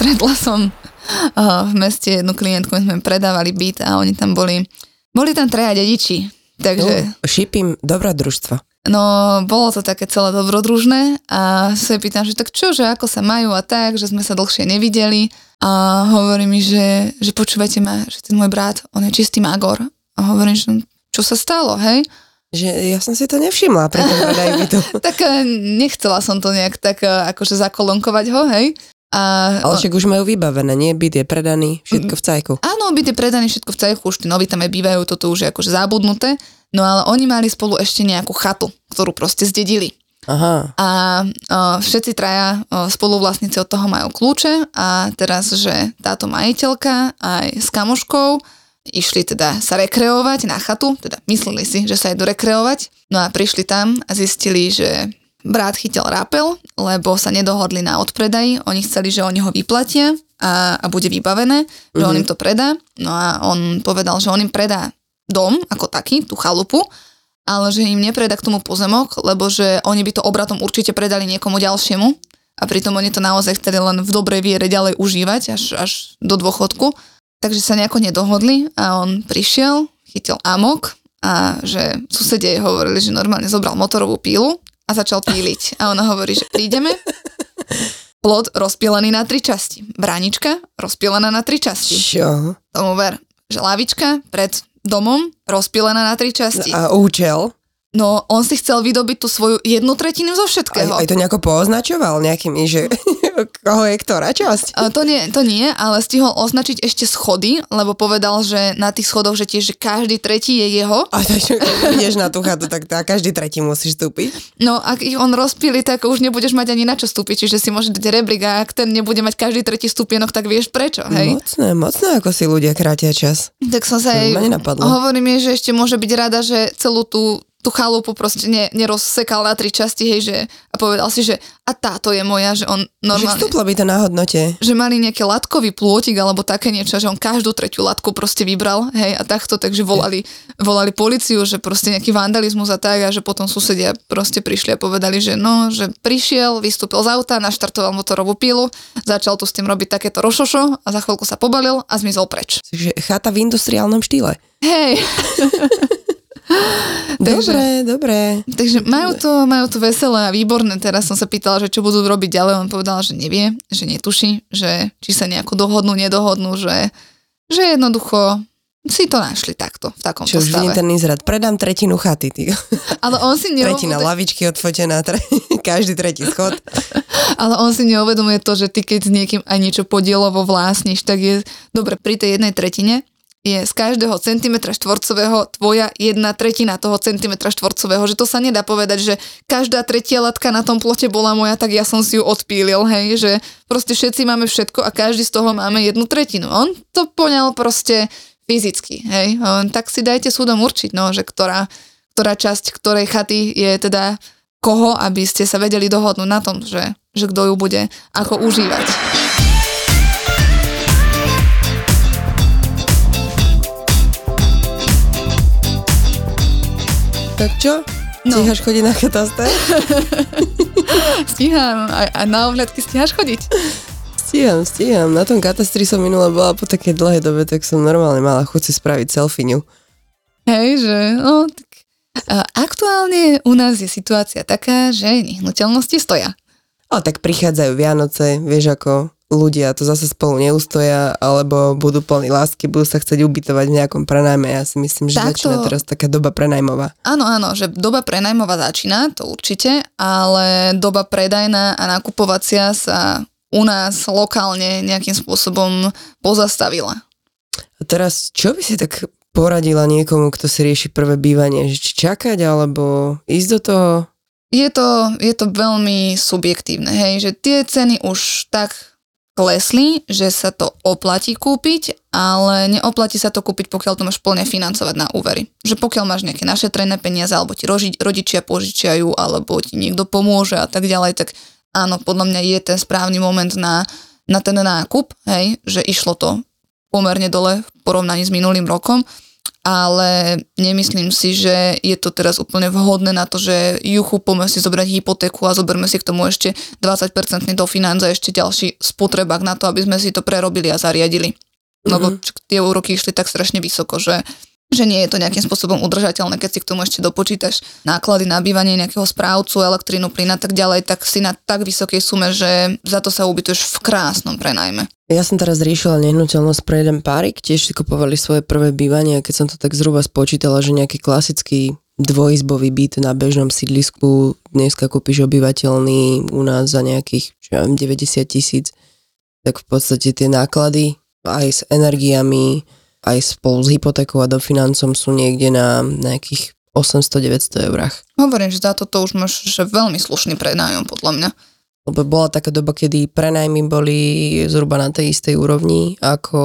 Stretla som uh, v meste jednu klientku, my sme predávali byt a oni tam boli, boli tam traja dediči. Takže... No, šípim dobrodružstvo. No, bolo to také celé dobrodružné a sa pýtam, že tak čo, že ako sa majú a tak, že sme sa dlhšie nevideli a hovorí mi, že, že počúvajte ma, že ten môj brat, on je čistý magor. A hovorím, že čo sa stalo, hej? Že ja som si to nevšimla pri tom bytu. tak eh, nechcela som to nejak tak eh, akože zakolonkovať ho, hej? A, Ale však už majú vybavené, nie? Byt je predaný, všetko v cajku. Áno, byt je predaný, všetko v cajku, už tí noví tam aj bývajú, toto už je akože zabudnuté. No ale oni mali spolu ešte nejakú chatu, ktorú proste zdedili. Aha. A o, všetci traja o, spoluvlastníci od toho majú kľúče a teraz, že táto majiteľka aj s kamoškou išli teda sa rekreovať na chatu, teda mysleli si, že sa idú rekreovať, no a prišli tam a zistili, že Brat chytil rápel, lebo sa nedohodli na odpredaji. Oni chceli, že oni ho vyplatia a, a bude vybavené, že mm-hmm. on mhm. im to predá. No a on povedal, že on im predá dom ako taký, tú chalupu, ale že im nepredá k tomu pozemok, lebo že oni by to obratom určite predali niekomu ďalšiemu a pritom oni to naozaj chceli len v dobrej viere ďalej užívať až, až do dôchodku. Takže sa nejako nedohodli a on prišiel, chytil amok a že susedia jej hovorili, že normálne zobral motorovú pílu a začal píliť. A ona hovorí, že prídeme. Plod rozpielený na tri časti. Bránička rozpielená na tri časti. Čo? Tomu ver. Že lavička pred domom rozpielená na tri časti. A účel? No, on si chcel vydobiť tú svoju jednu tretinu zo všetkého. Aj, aj to nejako pooznačoval nejakými, že koho je ktorá časť? A to nie, to nie, ale stihol označiť ešte schody, lebo povedal, že na tých schodoch, že tiež že každý tretí je jeho. A takže ideš na tú chatu, tak tá, každý tretí musíš vstúpiť. No, ak ich on rozpili, tak už nebudeš mať ani na čo vstúpiť, čiže si môže dať rebrík a ak ten nebude mať každý tretí stupienok, tak vieš prečo, hej? Mocné, mocné, ako si ľudia krátia čas. Tak som sa aj... Hovorím je, že ešte môže byť rada, že celú tú tú chalupu proste ne, nerozsekal na tri časti, hej, že a povedal si, že a táto je moja, že on normálne... Že vstúplo by to na hodnote. Že mali nejaký latkový plôtik alebo také niečo, že on každú tretiu latku proste vybral, hej, a takto, takže volali, volali policiu, že proste nejaký vandalizmus a tak a že potom susedia proste prišli a povedali, že no, že prišiel, vystúpil z auta, naštartoval motorovú pilu, začal tu s tým robiť takéto rošošo a za chvíľku sa pobalil a zmizol preč. Takže chata v industriálnom štýle. Hej. Dobre, dobre. Takže majú to, majú to veselé a výborné. Teraz som sa pýtala, že čo budú robiť ďalej. On povedal, že nevie, že netuší, že či sa nejako dohodnú, nedohodnú, že, že jednoducho si to našli takto, v takom Čo stave. ten izrad. Predám tretinu chaty. Ty. Ale on si neuvedomuje... Tretina lavičky odfotená, tre... každý tretí schod. Ale on si neuvedomuje to, že ty keď s niekým aj niečo podielovo vlastníš, tak je dobre pri tej jednej tretine, je z každého centimetra štvorcového tvoja jedna tretina toho centimetra štvorcového, že to sa nedá povedať, že každá tretia latka na tom plote bola moja, tak ja som si ju odpílil, hej, že proste všetci máme všetko a každý z toho máme jednu tretinu. On to poňal proste fyzicky, hej, tak si dajte súdom určiť, no, že ktorá, ktorá časť ktorej chaty je teda koho, aby ste sa vedeli dohodnúť na tom, že, že kto ju bude ako užívať. Tak čo? No. Stíhaš chodiť na kataster? Stíham. A, a na ohľadky stíhaš chodiť? Stíham, stíham. Na tom katastri som minule bola po takej dlhej dobe, tak som normálne mala chuť si spraviť selfiňu. Hej, že no, tak, a aktuálne u nás je situácia taká, že nehnuteľnosti stoja. Ale tak prichádzajú Vianoce, vieš ako ľudia to zase spolu neustoja, alebo budú plní lásky, budú sa chcieť ubytovať v nejakom prenajme. Ja si myslím, že Takto- začína teraz taká doba prenajmová. Áno, áno, že doba prenajmová začína, to určite, ale doba predajná a nakupovacia sa u nás lokálne nejakým spôsobom pozastavila. A teraz, čo by si tak poradila niekomu, kto si rieši prvé bývanie? Že či čakať, alebo ísť do toho? Je to, je to veľmi subjektívne, hej, že tie ceny už tak klesli, že sa to oplatí kúpiť, ale neoplatí sa to kúpiť, pokiaľ to máš plne financovať na úvery. Že pokiaľ máš nejaké našetrené peniaze, alebo ti rodičia požičiajú, alebo ti niekto pomôže a tak ďalej, tak áno, podľa mňa je ten správny moment na, na ten nákup, hej, že išlo to pomerne dole v porovnaní s minulým rokom, ale nemyslím si, že je to teraz úplne vhodné na to, že juchu, poďme si zobrať hypotéku a zoberme si k tomu ešte 20% dofinanza, ešte ďalší spotrebák na to, aby sme si to prerobili a zariadili. Lebo mm-hmm. tie úroky išli tak strašne vysoko, že že nie je to nejakým spôsobom udržateľné, keď si k tomu ešte dopočítaš náklady na bývanie nejakého správcu, elektrínu, plyn a tak ďalej, tak si na tak vysokej sume, že za to sa ubytuješ v krásnom prenajme. Ja som teraz riešila nehnuteľnosť pre jeden párik, tiež si kupovali svoje prvé bývanie a keď som to tak zhruba spočítala, že nejaký klasický dvojizbový byt na bežnom sídlisku dneska kúpiš obyvateľný u nás za nejakých čo ja viem, 90 tisíc, tak v podstate tie náklady aj s energiami, aj spolu s hypotékou a dofinancom sú niekde na nejakých 800-900 eurách. Hovorím, že za toto už máš že veľmi slušný prenájom, podľa mňa. Lebo bola taká doba, kedy prenajmy boli zhruba na tej istej úrovni, ako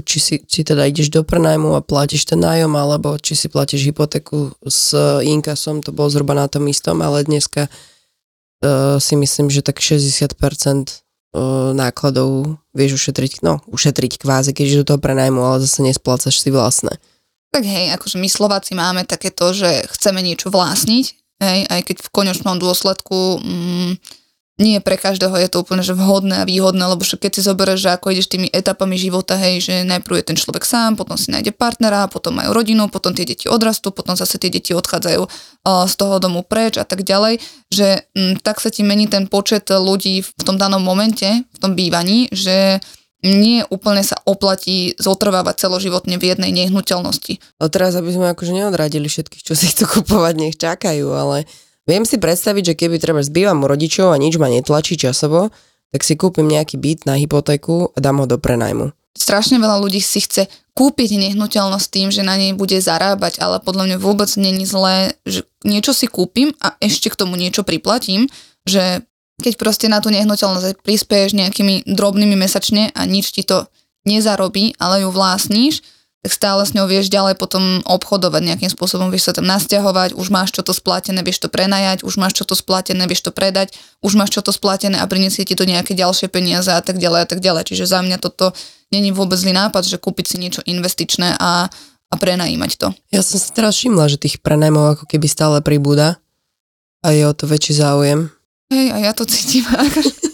či, si, či teda ideš do prenajmu a platíš ten nájom, alebo či si platíš hypotéku s inkasom, to bolo zhruba na tom istom, ale dneska uh, si myslím, že tak 60% uh, nákladov vieš ušetriť, no ušetriť kvázi, keď ideš do toho prenajmu, ale zase nesplácaš si vlastné. Tak hej, akože my Slováci máme takéto, že chceme niečo vlastniť, hej, aj keď v konečnom dôsledku mm, nie pre každého je to úplne že vhodné a výhodné, lebo keď si zoberieš, že ako ideš tými etapami života, hej, že najprv je ten človek sám, potom si nájde partnera, potom majú rodinu, potom tie deti odrastú, potom zase tie deti odchádzajú z toho domu preč a tak ďalej, že mm, tak sa ti mení ten počet ľudí v tom danom momente, v tom bývaní, že nie úplne sa oplatí zotrvávať celoživotne v jednej nehnuteľnosti. A teraz, aby sme akože neodradili všetkých, čo si chcú kupovať, nech čakajú, ale viem si predstaviť, že keby treba zbývam u rodičov a nič ma netlačí časovo, tak si kúpim nejaký byt na hypotéku a dám ho do prenajmu. strašne veľa ľudí si chce kúpiť nehnuteľnosť tým, že na nej bude zarábať, ale podľa mňa vôbec není zlé, že niečo si kúpim a ešte k tomu niečo priplatím, že keď proste na tú nehnuteľnosť prispieješ nejakými drobnými mesačne a nič ti to nezarobí, ale ju vlastníš, tak stále s ňou vieš ďalej potom obchodovať nejakým spôsobom, vieš sa tam nasťahovať, už máš čo to splatené, vieš to prenajať, už máš čo to splatené, vieš to predať, už máš čo to splatené a priniesie ti to nejaké ďalšie peniaze a tak ďalej a tak ďalej. Čiže za mňa toto není vôbec zlý nápad, že kúpiť si niečo investičné a, a prenajímať to. Ja som si teraz všimla, že tých prenajmov ako keby stále pribúda a je o to väčší záujem. Hej, a ja to cítim. O-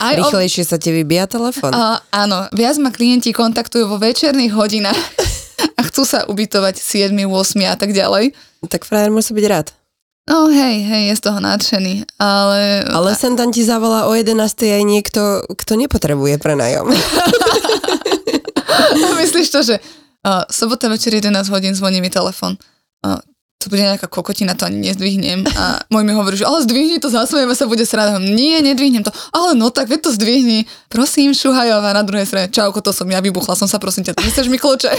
Rýchlejšie sa ti vybíja telefon. A, áno, viac ma klienti kontaktujú vo večerných hodinách a chcú sa ubytovať 7, 8 a tak ďalej. Tak frajer musí byť rád. No hej, hej, je z toho nadšený, ale... Ale sem tam ti zavolá o 11. aj niekto, kto nepotrebuje prenajom. Myslíš to, že uh, sobota večer 11 hodín zvoní mi telefon. Uh, to bude nejaká kokotina, to ani nezdvihnem. A môj mi hovorí, že ale zdvihni to, zasmejeme sa, bude sranda. Nie, nedvihnem to. Ale no tak, veď to zdvihni. Prosím, Šuhajová na druhej strane. Čauko, to som ja, vybuchla som sa, prosím ťa, chceš mi kľúče?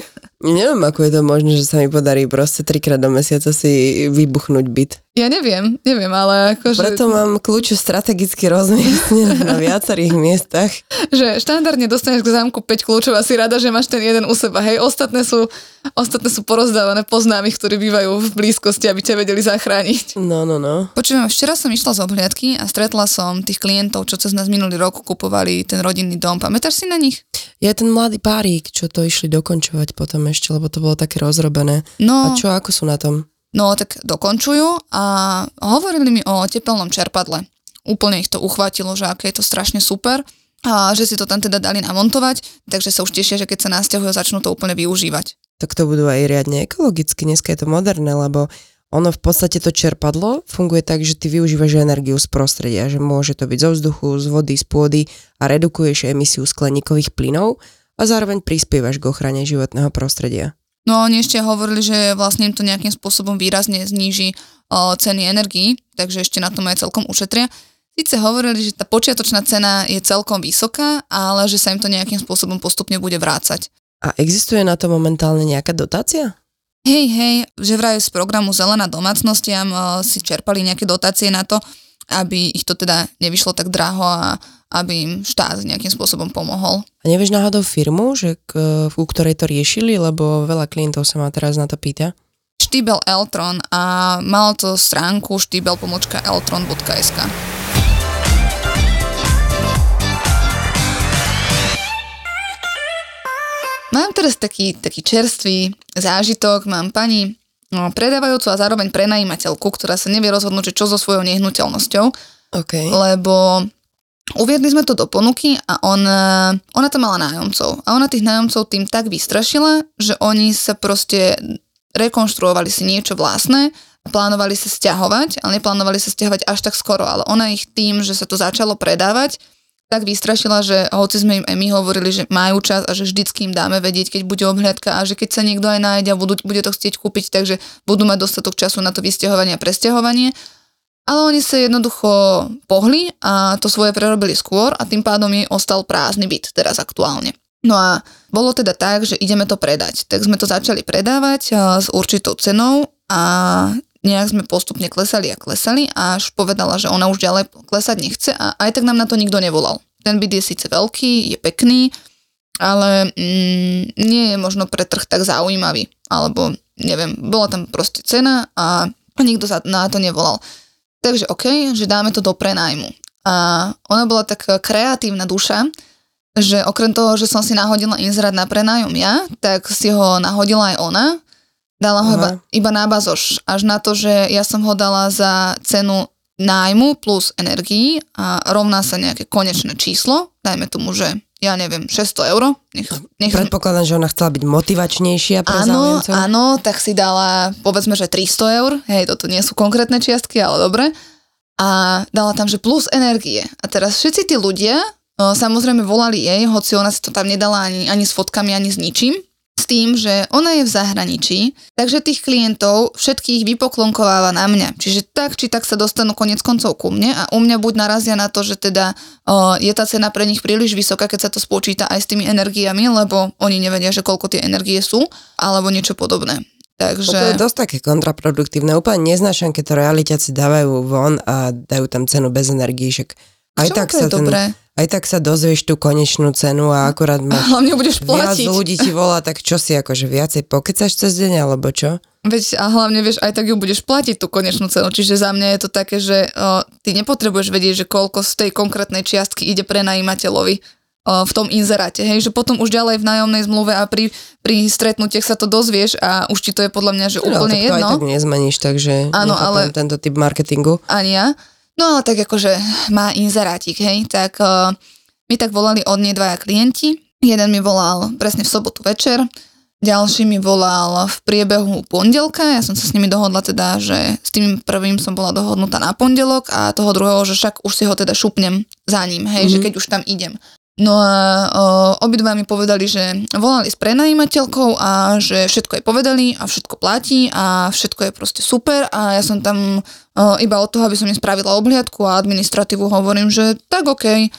Neviem, ako je to možné, že sa mi podarí proste trikrát do mesiaca si vybuchnúť byt. Ja neviem, neviem, ale akože... Preto mám kľúče strategicky rozmiestnené na viacerých miestach. že štandardne dostaneš k zámku 5 kľúčov a si rada, že máš ten jeden u seba. Hej, ostatné sú, ostatné sú porozdávané poznámych, ktorí bývajú v blízkosti, aby ťa vedeli zachrániť. No, no, no. Počujem, včera som išla z obhliadky a stretla som tých klientov, čo cez nás minulý rok kupovali ten rodinný dom. Pamätáš si na nich? Je ten mladý párik, čo to išli dokončovať potom ešte, lebo to bolo také rozrobené. No, A čo, ako sú na tom? No tak dokončujú a hovorili mi o tepelnom čerpadle. úplne ich to uchvátilo, že aké je to strašne super a že si to tam teda dali namontovať, takže sa už tešia, že keď sa nasťahujú, začnú to úplne využívať. Tak to budú aj riadne ekologicky, dneska je to moderné, lebo ono v podstate to čerpadlo funguje tak, že ty využívaš energiu z prostredia, že môže to byť zo vzduchu, z vody, z pôdy a redukuješ emisiu skleníkových plynov a zároveň prispievaš k ochrane životného prostredia. No oni ešte hovorili, že vlastne im to nejakým spôsobom výrazne zníži o, ceny energií, takže ešte na tom aj celkom ušetria. Sice hovorili, že tá počiatočná cena je celkom vysoká, ale že sa im to nejakým spôsobom postupne bude vrácať. A existuje na to momentálne nejaká dotácia? Hej, hej, že vraj z programu Zelená domácnostiam si čerpali nejaké dotácie na to, aby ich to teda nevyšlo tak draho a aby im štát nejakým spôsobom pomohol. A nevieš náhodou firmu, že k, u ktorej to riešili, lebo veľa klientov sa ma teraz na to pýta? Štýbel Eltron a malo to stránku štýbel.eltron.sk. Mám teraz taký, taký čerstvý zážitok, mám pani no, predávajúcu a zároveň prenajímateľku, ktorá sa nevie rozhodnúť, že čo so svojou nehnuteľnosťou, Okay. lebo uviedli sme to do ponuky a on, ona tam mala nájomcov. A ona tých nájomcov tým tak vystrašila, že oni sa proste rekonštruovali si niečo vlastné, plánovali sa stiahovať, ale neplánovali sa stiahovať až tak skoro, ale ona ich tým, že sa to začalo predávať, tak vystrašila, že hoci sme im aj my hovorili, že majú čas a že vždycky im dáme vedieť, keď bude obhľadka a že keď sa niekto aj nájde a budú, bude to chcieť kúpiť, takže budú mať dostatok času na to vysťahovanie a presťahovanie. Ale oni sa jednoducho pohli a to svoje prerobili skôr a tým pádom jej ostal prázdny byt teraz aktuálne. No a bolo teda tak, že ideme to predať. Tak sme to začali predávať s určitou cenou a nejak sme postupne klesali a klesali a až povedala, že ona už ďalej klesať nechce a aj tak nám na to nikto nevolal. Ten byt je síce veľký, je pekný, ale mm, nie je možno pre trh tak zaujímavý. Alebo neviem, bola tam proste cena a nikto sa na to nevolal. Takže OK, že dáme to do prenajmu. A ona bola tak kreatívna duša, že okrem toho, že som si nahodila inzerát na prenájom ja, tak si ho nahodila aj ona. Dala ho iba, iba na bazoš. Až na to, že ja som ho dala za cenu nájmu plus energii a rovná sa nejaké konečné číslo. Dajme tomu, že ja neviem, 600 eur. Nech, nech Predpokladám, že ona chcela byť motivačnejšia pre áno, záujemcov. áno, tak si dala povedzme, že 300 eur. Hej, toto nie sú konkrétne čiastky, ale dobre. A dala tam, že plus energie. A teraz všetci tí ľudia o, samozrejme volali jej, hoci ona si to tam nedala ani, ani s fotkami, ani s ničím. S tým, že ona je v zahraničí, takže tých klientov všetkých vypoklonkováva na mňa. Čiže tak, či tak sa dostanú konec koncov ku mne a u mňa buď narazia na to, že teda o, je tá cena pre nich príliš vysoká, keď sa to spočíta aj s tými energiami, lebo oni nevedia, že koľko tie energie sú, alebo niečo podobné. Takže... To je dosť také kontraproduktívne. Úplne neznášam, keď to realiťaci dávajú von a dajú tam cenu bez energií, však aj Čomu tak, sa je ten, dobré? Aj tak sa dozvieš tú konečnú cenu a akurát máš Hlavne budeš viac platiť. ľudí ti volá, tak čo si akože viacej pokecaš cez deň, alebo čo? Veď a hlavne vieš, aj tak ju budeš platiť tú konečnú cenu. Čiže za mňa je to také, že o, ty nepotrebuješ vedieť, že koľko z tej konkrétnej čiastky ide prenajímateľovi o, v tom inzeráte. Hej, že potom už ďalej v nájomnej zmluve a pri, pri stretnutiach sa to dozvieš a už ti to je podľa mňa, že no, úplne tak to aj jedno. tak nezmeníš, takže Áno, ale- tento typ marketingu. Ani ja. No ale tak akože má inzerátik, hej, tak uh, mi tak volali od nej dvaja klienti. Jeden mi volal presne v sobotu večer, ďalší mi volal v priebehu pondelka, ja som sa s nimi dohodla teda, že s tým prvým som bola dohodnutá na pondelok a toho druhého, že však už si ho teda šupnem za ním, hej, mm-hmm. že keď už tam idem. No a o, obidva mi povedali, že volali s prenajímateľkou a že všetko je povedali a všetko platí a všetko je proste super a ja som tam o, iba od toho, aby som im spravila obhliadku a administratívu hovorím, že tak OK.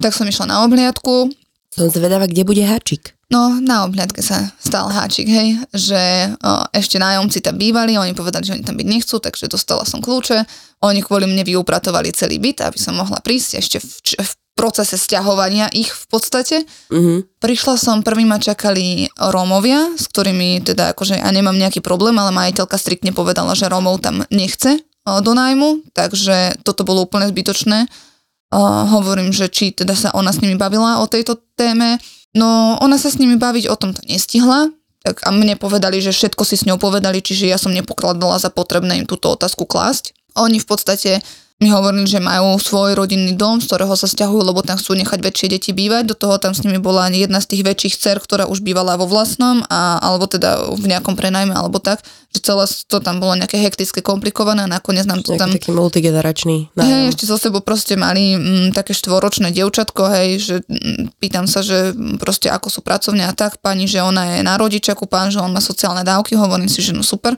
Tak som išla na obhliadku, Som zvedavá, kde bude háčik. No, na obhľadke sa stal háčik, hej, že o, ešte nájomci tam bývali, oni povedali, že oni tam byť nechcú, takže dostala som kľúče. Oni kvôli mne vyupratovali celý byt, aby som mohla prísť ešte v, v procese sťahovania ich v podstate. Mhm. Prišla som, prvý ma čakali Rómovia, s ktorými teda akože ja nemám nejaký problém, ale majiteľka striktne povedala, že Rómov tam nechce o, do nájmu, takže toto bolo úplne zbytočné. O, hovorím, že či teda sa ona s nimi bavila o tejto téme. No, ona sa s nimi baviť o tomto nestihla, tak a mne povedali, že všetko si s ňou povedali, čiže ja som nepokladala za potrebné im túto otázku klásť. Oni v podstate mi hovorili, že majú svoj rodinný dom, z ktorého sa stiahujú, lebo tam chcú nechať väčšie deti bývať. Do toho tam s nimi bola jedna z tých väčších dcer, ktorá už bývala vo vlastnom, a, alebo teda v nejakom prenajme, alebo tak, že celé to tam bolo nejaké hektické, komplikované a nakoniec nám to tam... taký multigeneračný Hej, ešte zo sebou proste mali mm, také štvoročné dievčatko, hej, že mm, pýtam sa, že proste ako sú pracovne a tak, pani, že ona je na rodičaku, pán, že on má sociálne dávky, hovorím si, že no super.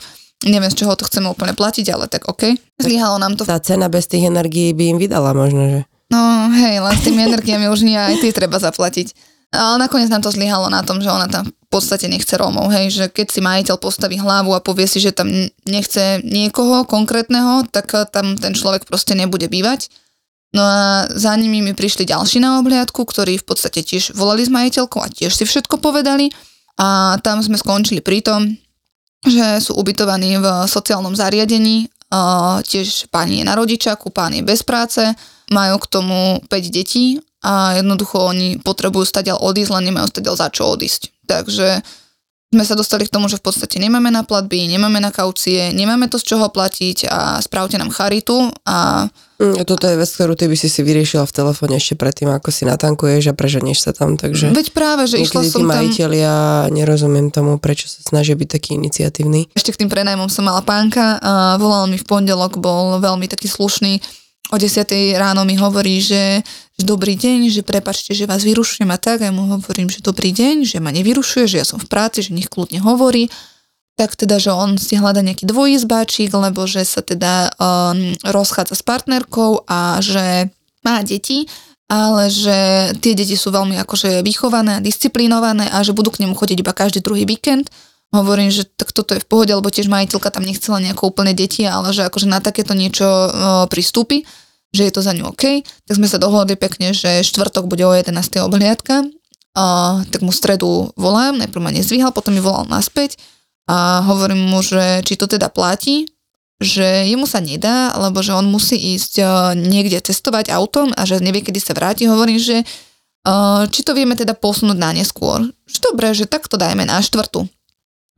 Neviem, z čoho to chceme úplne platiť, ale tak OK. Zlyhalo nám to. Tá cena bez tých energií by im vydala možno, že? No hej, len s tými energiami už nie, aj tie treba zaplatiť. Ale nakoniec nám to zlyhalo na tom, že ona tam v podstate nechce Rómov, hej, že keď si majiteľ postaví hlavu a povie si, že tam nechce niekoho konkrétneho, tak eh, tam ten človek proste nebude bývať. No a za nimi mi prišli ďalší na obhliadku, ktorí v podstate tiež volali s majiteľkou a tiež si všetko povedali. A tam sme skončili pri tom, že sú ubytovaní v sociálnom zariadení, tiež pani je na rodičaku, pán je bez práce, majú k tomu 5 detí a jednoducho oni potrebujú stadiaľ odísť, len nemajú stadiaľ za čo odísť. Takže sme sa dostali k tomu, že v podstate nemáme na platby, nemáme na kaucie, nemáme to z čoho platiť a spravte nám charitu a Mm, toto je vec, ktorú ty by si si vyriešila v telefóne ešte predtým, ako si natankuješ a preženieš sa tam, takže... veď práve, že išla som tam... majiteľia, nerozumiem tomu, prečo sa snažia byť taký iniciatívny. Ešte k tým prenajmom som mala pánka a volal mi v pondelok, bol veľmi taký slušný. O 10 ráno mi hovorí, že, že dobrý deň, že prepačte, že vás vyrušujem a tak. A ja mu hovorím, že dobrý deň, že ma nevyrušuje, že ja som v práci, že nech kľudne hovorí. Tak teda, že on si hľada nejaký dvojizbáčik, lebo že sa teda um, rozchádza s partnerkou a že má deti, ale že tie deti sú veľmi akože vychované a disciplinované a že budú k nemu chodiť iba každý druhý víkend. Hovorím, že tak toto je v pohode, lebo tiež majiteľka tam nechcela nejako úplne deti, ale že akože na takéto niečo o, pristúpi, že je to za ňu OK. Tak sme sa dohodli pekne, že štvrtok bude o 11. obhliadka. A, tak mu stredu volám, najprv ma nezvíhal, potom mi volal naspäť a hovorím mu, že či to teda platí, že jemu sa nedá, lebo že on musí ísť niekde cestovať autom a že nevie, kedy sa vráti. Hovorím, že či to vieme teda posunúť na neskôr. Že dobre, že tak to dajme na štvrtú.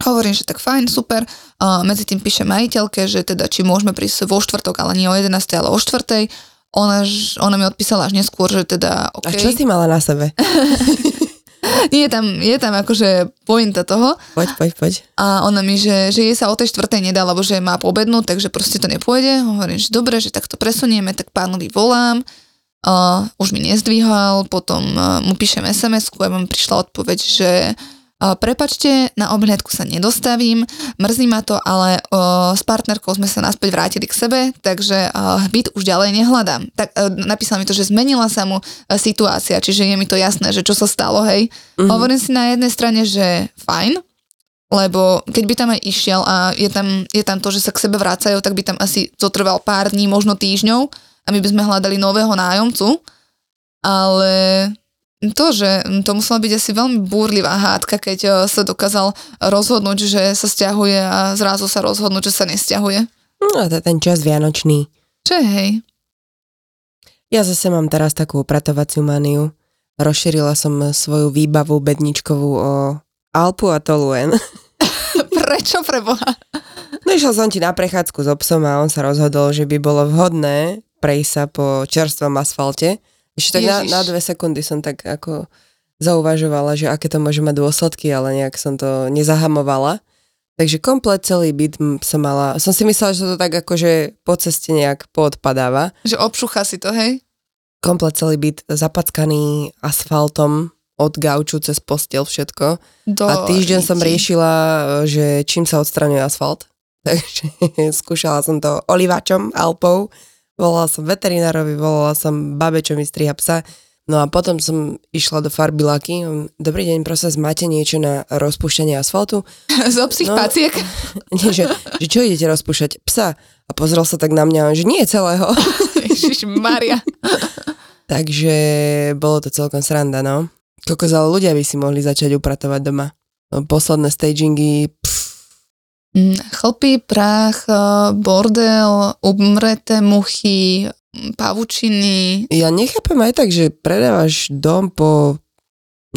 Hovorím, že tak fajn, super. Uh, medzi tým píše majiteľke, že teda či môžeme prísť vo štvrtok, ale nie o 11. ale o 4. Ona, ona mi odpísala až neskôr, že teda A OK. čo si mala na sebe? Nie, je tam, je tam akože pointa toho. Poď, poď, poď. A ona mi, že, že jej sa o tej štvrtej nedá, lebo že má pobednúť, takže proste to nepôjde. Hovorím, že dobre, že tak to presunieme, tak pánovi volám. Uh, už mi nezdvíhal, potom uh, mu píšem SMS-ku a vám prišla odpoveď, že uh, prepačte, na obhliadku sa nedostavím, mrzí ma to, ale s partnerkou sme sa naspäť vrátili k sebe, takže byt už ďalej nehľadám. Tak uh, napísal mi to, že zmenila sa mu uh, situácia, čiže je mi to jasné, že čo sa stalo, hej. Mm-hmm. Hovorím si na jednej strane, že fajn, lebo keď by tam aj išiel a je tam, je tam to, že sa k sebe vracajú, tak by tam asi zotrval pár dní, možno týždňov a my by sme hľadali nového nájomcu, ale to, že to musela byť asi veľmi búrlivá hádka, keď eh, sa dokázal rozhodnúť, že sa stiahuje a zrazu sa rozhodnúť, že sa nesťahuje. No, to je ten čas vianočný. Čo je hej? Ja zase mám teraz takú upratovaciu maniu. Rozšírila som svoju výbavu bedničkovú o Alpu a Toluen. Prečo pre Boha? No išiel som ti na prechádzku s obsom a on sa rozhodol, že by bolo vhodné prejsť sa po čerstvom asfalte. Ešte tak na, Ježiš. na dve sekundy som tak ako zauvažovala, že aké to môže mať dôsledky, ale nejak som to nezahamovala. Takže komplet celý byt som mala, som si myslela, že to tak akože po ceste nejak poodpadáva. Že obšucha si to, hej? Komplet celý byt zapackaný asfaltom od gauču cez postel všetko. Do A týždeň som riti. riešila, že čím sa odstraňuje asfalt. Takže skúšala som to olivačom, alpou, volala som veterinárovi, volala som babe, čo mi striha psa. No a potom som išla do farbilaky. Dobrý deň, prosím, máte niečo na rozpúšťanie asfaltu? Zo psích No. paciek. Nie, že, že čo idete rozpúšťať? Psa. A pozrel sa tak na mňa, že nie celého. Ježiš Maria. Takže bolo to celkom sranda, no. Kokos, ale ľudia by si mohli začať upratovať doma. No, posledné stagingy, pff, Chlpy, prach, eh, bordel, umreté muchy, mm, pavučiny. Ja nechápem aj tak, že predávaš dom po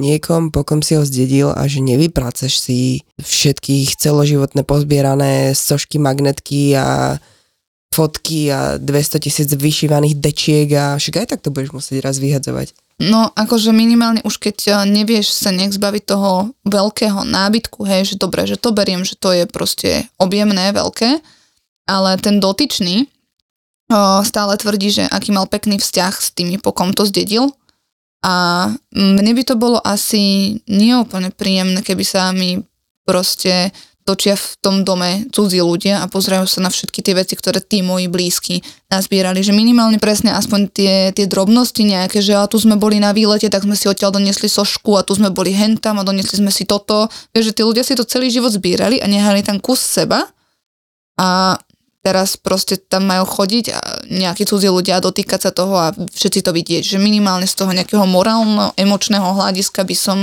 niekom, po kom si ho zdedil a že nevypraceš si všetkých celoživotné pozbierané sošky, magnetky a fotky a 200 tisíc vyšívaných dečiek a však aj tak to budeš musieť raz vyhadzovať. No, akože minimálne už keď eh, nevieš sa nejak zbaviť toho veľkého nábytku, hej, že dobre, že to beriem, že to je proste objemné, veľké, ale ten dotyčný o, stále tvrdí, že aký mal pekný vzťah s tými, po kom to zdedil. A mne by to bolo asi neúplne príjemné, keby sa mi proste točia v tom dome cudzí ľudia a pozerajú sa na všetky tie veci, ktoré tí moji blízky nazbierali. Že minimálne presne aspoň tie, tie drobnosti nejaké, že a tu sme boli na výlete, tak sme si odtiaľ doniesli sošku a tu sme boli hentam a doniesli sme si toto. Vieš, že tí ľudia si to celý život zbierali a nehali tam kus seba a teraz proste tam majú chodiť a nejakí cudzí ľudia dotýkať sa toho a všetci to vidieť, že minimálne z toho nejakého morálno-emočného hľadiska by som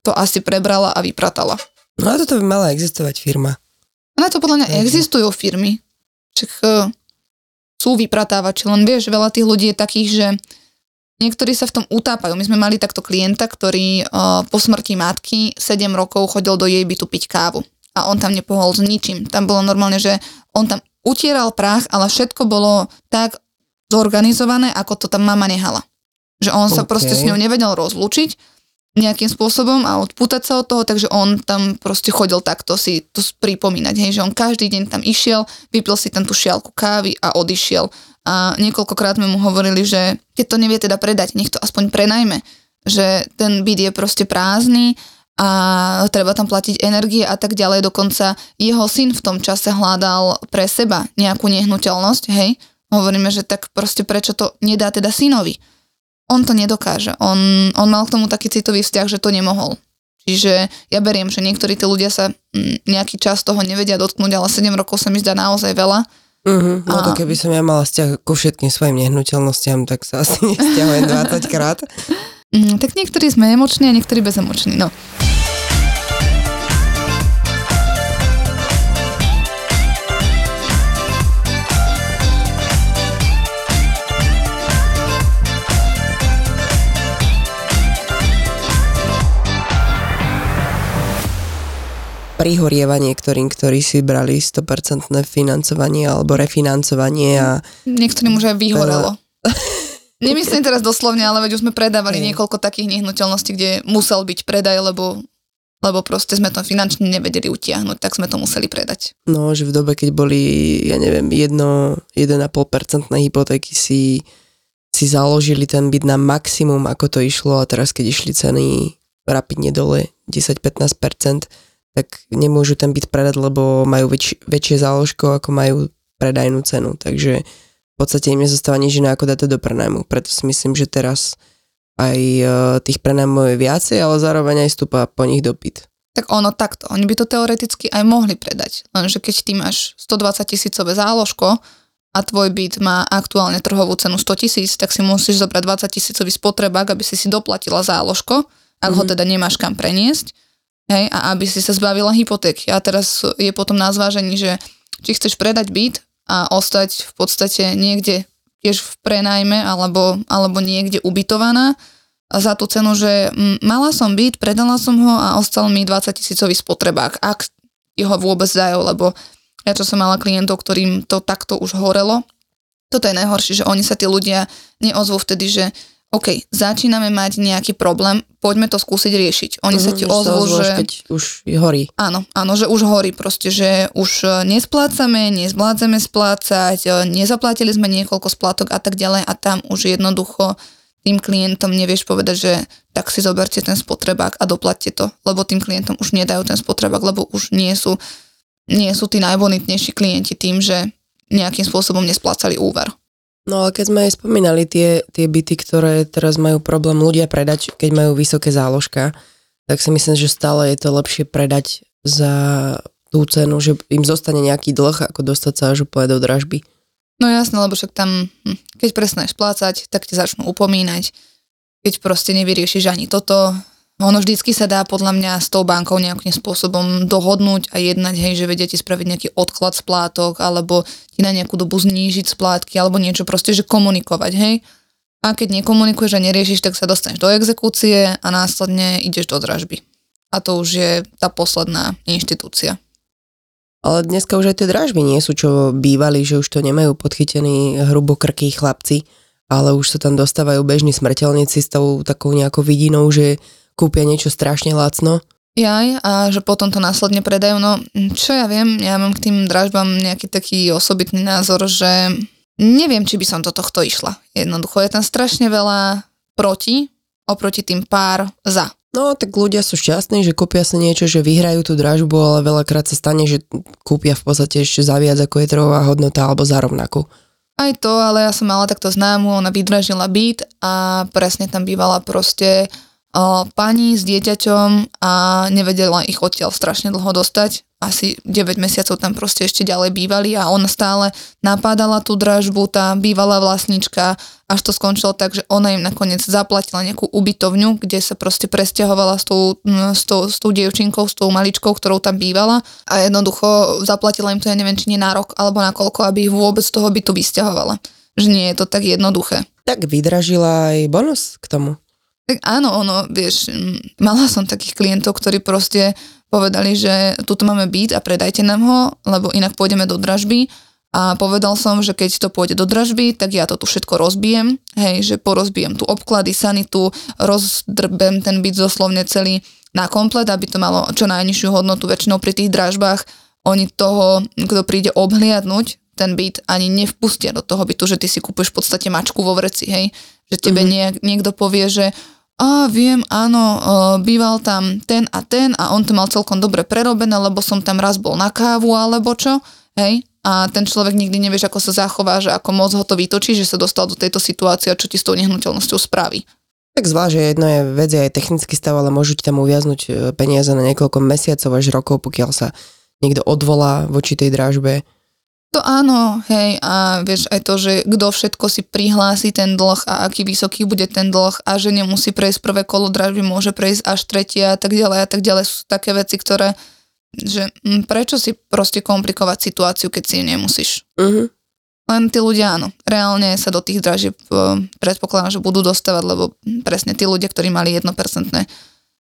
to asi prebrala a vypratala. No a toto by mala existovať firma. Na to podľa mňa Mhm. existujú firmy. Však uh, sú vypratávači, len vieš, veľa tých ľudí je takých, že niektorí sa v tom utápajú. My sme mali takto klienta, ktorý uh, po smrti matky 7 rokov chodil do jej bytu piť kávu. A on tam nepohol s ničím. Tam bolo normálne, že on tam utieral prach, ale všetko bolo tak zorganizované, ako to tam mama nehala. Že on sa OK. proste s ňou nevedel rozlúčiť nejakým spôsobom a odpútať sa od toho, takže on tam proste chodil takto si to pripomínať, hej, že on každý deň tam išiel, vypil si tam tú šialku kávy a odišiel. A niekoľkokrát sme mu hovorili, že keď to nevie teda predať, nech to aspoň prenajme, že ten byt je proste prázdny a treba tam platiť energie a tak ďalej. Dokonca jeho syn v tom čase hľadal pre seba nejakú nehnuteľnosť, hej. Hovoríme, že tak proste prečo to nedá teda synovi on to nedokáže. On, on mal k tomu taký citový vzťah, že to nemohol. Čiže ja beriem, že niektorí tí ľudia sa mm, nejaký čas toho nevedia dotknúť, ale 7 rokov sa mi zdá naozaj veľa. Uh-huh. No to keby som ja mala vzťah ku všetkým svojim nehnuteľnostiam, tak sa asi nesťahujem 20 krát. Mm, tak niektorí sme emoční a niektorí bezemoční. No. Prihorievanie niektorým, ktorí si brali 100% financovanie alebo refinancovanie a Niektorým už aj vyhorelo. Nemyslím teraz doslovne, ale veď už sme predávali Hej. niekoľko takých nehnuteľností, kde musel byť predaj, lebo, lebo proste sme to finančne nevedeli utiahnuť, tak sme to museli predať. no, že v dobe, keď boli, ja neviem, 1, 1,5% hypotéky si, si založili ten byt na maximum, ako to išlo a teraz, keď išli ceny rapidne dole 10-15%, tak nemôžu ten byt predať, lebo majú väč, väčšie záložko, ako majú predajnú cenu. Takže v podstate im nezostáva nič iné, ako dať to do prenajmu. Preto si myslím, že teraz aj e, tých prenajmov je viacej, ale zároveň aj stúpa po nich dopyt. Tak ono takto, oni by to teoreticky aj mohli predať. Lenže keď ty máš 120 tisícové záložko a tvoj byt má aktuálne trhovú cenu 100 tisíc, tak si musíš zobrať 20 tisícový spotrebák, aby si si doplatila záložko, ak ho Mhm. teda nemáš kam preniesť. Hej, a aby si sa zbavila hypotéky. A teraz je potom na zvážení, že či chceš predať byt a ostať v podstate niekde tiež v prenajme alebo, alebo niekde ubytovaná za tú cenu, že mm, mala som byt, predala som ho a ostal mi 20 tisícový spotrebák, ak ho vôbec dajú, lebo ja čo som mala klientov, ktorým to takto už horelo, toto je najhoršie, že oni sa tí ľudia neozvú vtedy, že OK, začíname mať nejaký problém, poďme to skúsiť riešiť. Oni sa Mhm, ti ozvú, že... Keď už horí. Áno, áno, že už horí proste, že už e, nesplácame, nezvládzame splácať, e, nezaplatili sme niekoľko splátok a tak ďalej a tam už jednoducho tým klientom nevieš povedať, že tak si zoberte ten spotrebák a doplatte to, lebo tým klientom už nedajú ten spotrebák, lebo už nie sú, nie sú tí najbonitnejší klienti tým, že nejakým spôsobom nesplácali úver. No ale keď sme aj spomínali tie, tie byty, ktoré teraz majú problém ľudia predať, keď majú vysoké záložka, tak si myslím, že stále je to lepšie predať za tú cenu, že im zostane nejaký dlh, ako dostať sa až úplne do dražby. No jasné, lebo však tam, hm, keď presneš splácať, tak ti začnú upomínať. Keď proste nevyriešiš ani toto, ono vždycky sa dá podľa mňa s tou bankou nejakým spôsobom dohodnúť a jednať, hej, že vedia ti spraviť nejaký odklad splátok, alebo ti na nejakú dobu znížiť splátky, alebo niečo proste, že komunikovať, hej. A keď nekomunikuješ a neriešiš, tak sa dostaneš do exekúcie a následne ideš do dražby. A to už je tá posledná inštitúcia. Ale dneska už aj tie dražby nie sú, čo bývali, že už to nemajú podchytení hrubokrkí chlapci, ale už sa tam dostávajú bežní smrteľníci s tou takou nejakou vidinou, že kúpia niečo strašne lacno. Jaj, a že potom to následne predajú. No, čo ja viem, ja mám k tým dražbám nejaký taký osobitný názor, že neviem, či by som do tohto išla. Jednoducho je tam strašne veľa proti, oproti tým pár za. No, tak ľudia sú šťastní, že kúpia sa niečo, že vyhrajú tú dražbu, ale veľakrát sa stane, že kúpia v podstate ešte za viac, ako je trhová hodnota, alebo za rovnakú. Aj to, ale ja som mala takto známu, ona vydražila byt a presne tam bývala proste pani s dieťaťom a nevedela ich odtiaľ strašne dlho dostať asi 9 mesiacov tam proste ešte ďalej bývali a ona stále napádala tú dražbu, tá bývalá vlastnička, až to skončilo tak, že ona im nakoniec zaplatila nejakú ubytovňu, kde sa proste presťahovala s tou, s tou, s tou dievčinkou, s tou maličkou, ktorou tam bývala a jednoducho zaplatila im to, ja neviem, či nie na rok alebo na koľko, aby ich vôbec z toho bytu vysťahovala. Že nie je to tak jednoduché. Tak vydražila aj bonus k tomu. Tak áno, ono, vieš, mala som takých klientov, ktorí proste povedali, že tuto máme byt a predajte nám ho, lebo inak pôjdeme do dražby. A povedal som, že keď to pôjde do dražby, tak ja to tu všetko rozbijem, hej, že porozbijem tu obklady, sanitu, rozdrbem ten byt zoslovne celý na komplet, aby to malo čo najnižšiu hodnotu. Väčšinou pri tých dražbách oni toho, kto príde obhliadnúť ten byt, ani nevpustia do toho bytu, že ty si kúpiš v podstate mačku vo vreci, hej. Že tebe mm-hmm. niekto povie, že a viem, áno, býval tam ten a ten a on to mal celkom dobre prerobené, lebo som tam raz bol na kávu alebo čo, hej, a ten človek nikdy nevieš, ako sa zachová, že ako moc ho to vytočí, že sa dostal do tejto situácie a čo ti s tou nehnuteľnosťou spraví. Tak zvlášť, že jedno je vec aj technický stav, ale môžu ti tam uviaznuť e, peniaze na niekoľko mesiacov až rokov, pokiaľ sa niekto odvolá voči tej dražbe. To áno, hej, a vieš aj to, že kto všetko si prihlási ten dlh a aký vysoký bude ten dlh a že nemusí prejsť prvé kolo dražby, môže prejsť až tretie a tak ďalej a tak ďalej. Sú také veci, ktoré, že m, hm, prečo si proste komplikovať situáciu, keď si ju nemusíš. Uh-huh. Len tí ľudia áno, reálne sa do tých dražieb predpokladám, že budú dostávať, lebo presne tí ľudia, ktorí mali 1%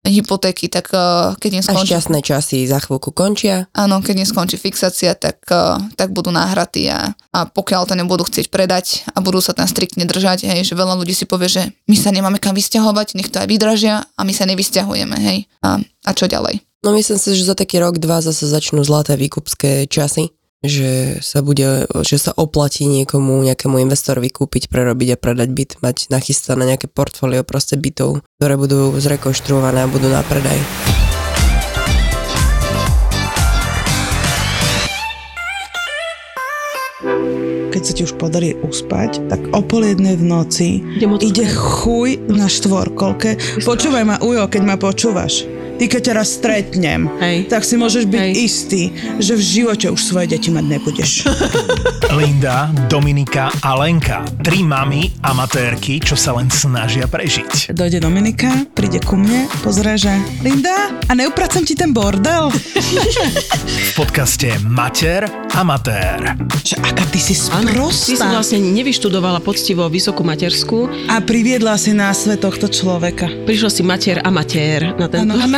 hypotéky, tak uh, keď im skončí... A šťastné časy za chvíľku končia. Áno, keď im skončí fixácia, tak, uh, tak budú náhratí a, a pokiaľ to nebudú chcieť predať a budú sa tam striktne držať, hej, že veľa ľudí si povie, že my sa nemáme kam vysťahovať, nech to aj vydražia a my sa nevysťahujeme, hej. A, a čo ďalej? No myslím si, že za taký rok, dva zase začnú zlaté výkupské časy že sa bude, že sa oplatí niekomu, nejakému investorovi kúpiť, prerobiť a predať byt, mať nachystané nejaké portfólio proste bytov, ktoré budú zrekonštruované a budú na predaj. keď sa ti už podarí uspať, tak o pol jednej v noci ide chuj na štvorkolke. Počúvaj ma, Ujo, keď ma počúvaš ty keď ťa raz stretnem, Hej. tak si môžeš byť Hej. istý, že v živote už svoje deti mať nebudeš. Linda, Dominika a Lenka. Tri mamy amatérky, čo sa len snažia prežiť. Dojde Dominika, príde ku mne, pozrie, že Linda, a neupracem ti ten bordel? v podcaste Mater Amatér. Že aká ty si sprostá. Ty si vlastne nevyštudovala poctivo vysokú materskú. A priviedla si na svet tohto človeka. Prišla si mater amatér na tento ano, a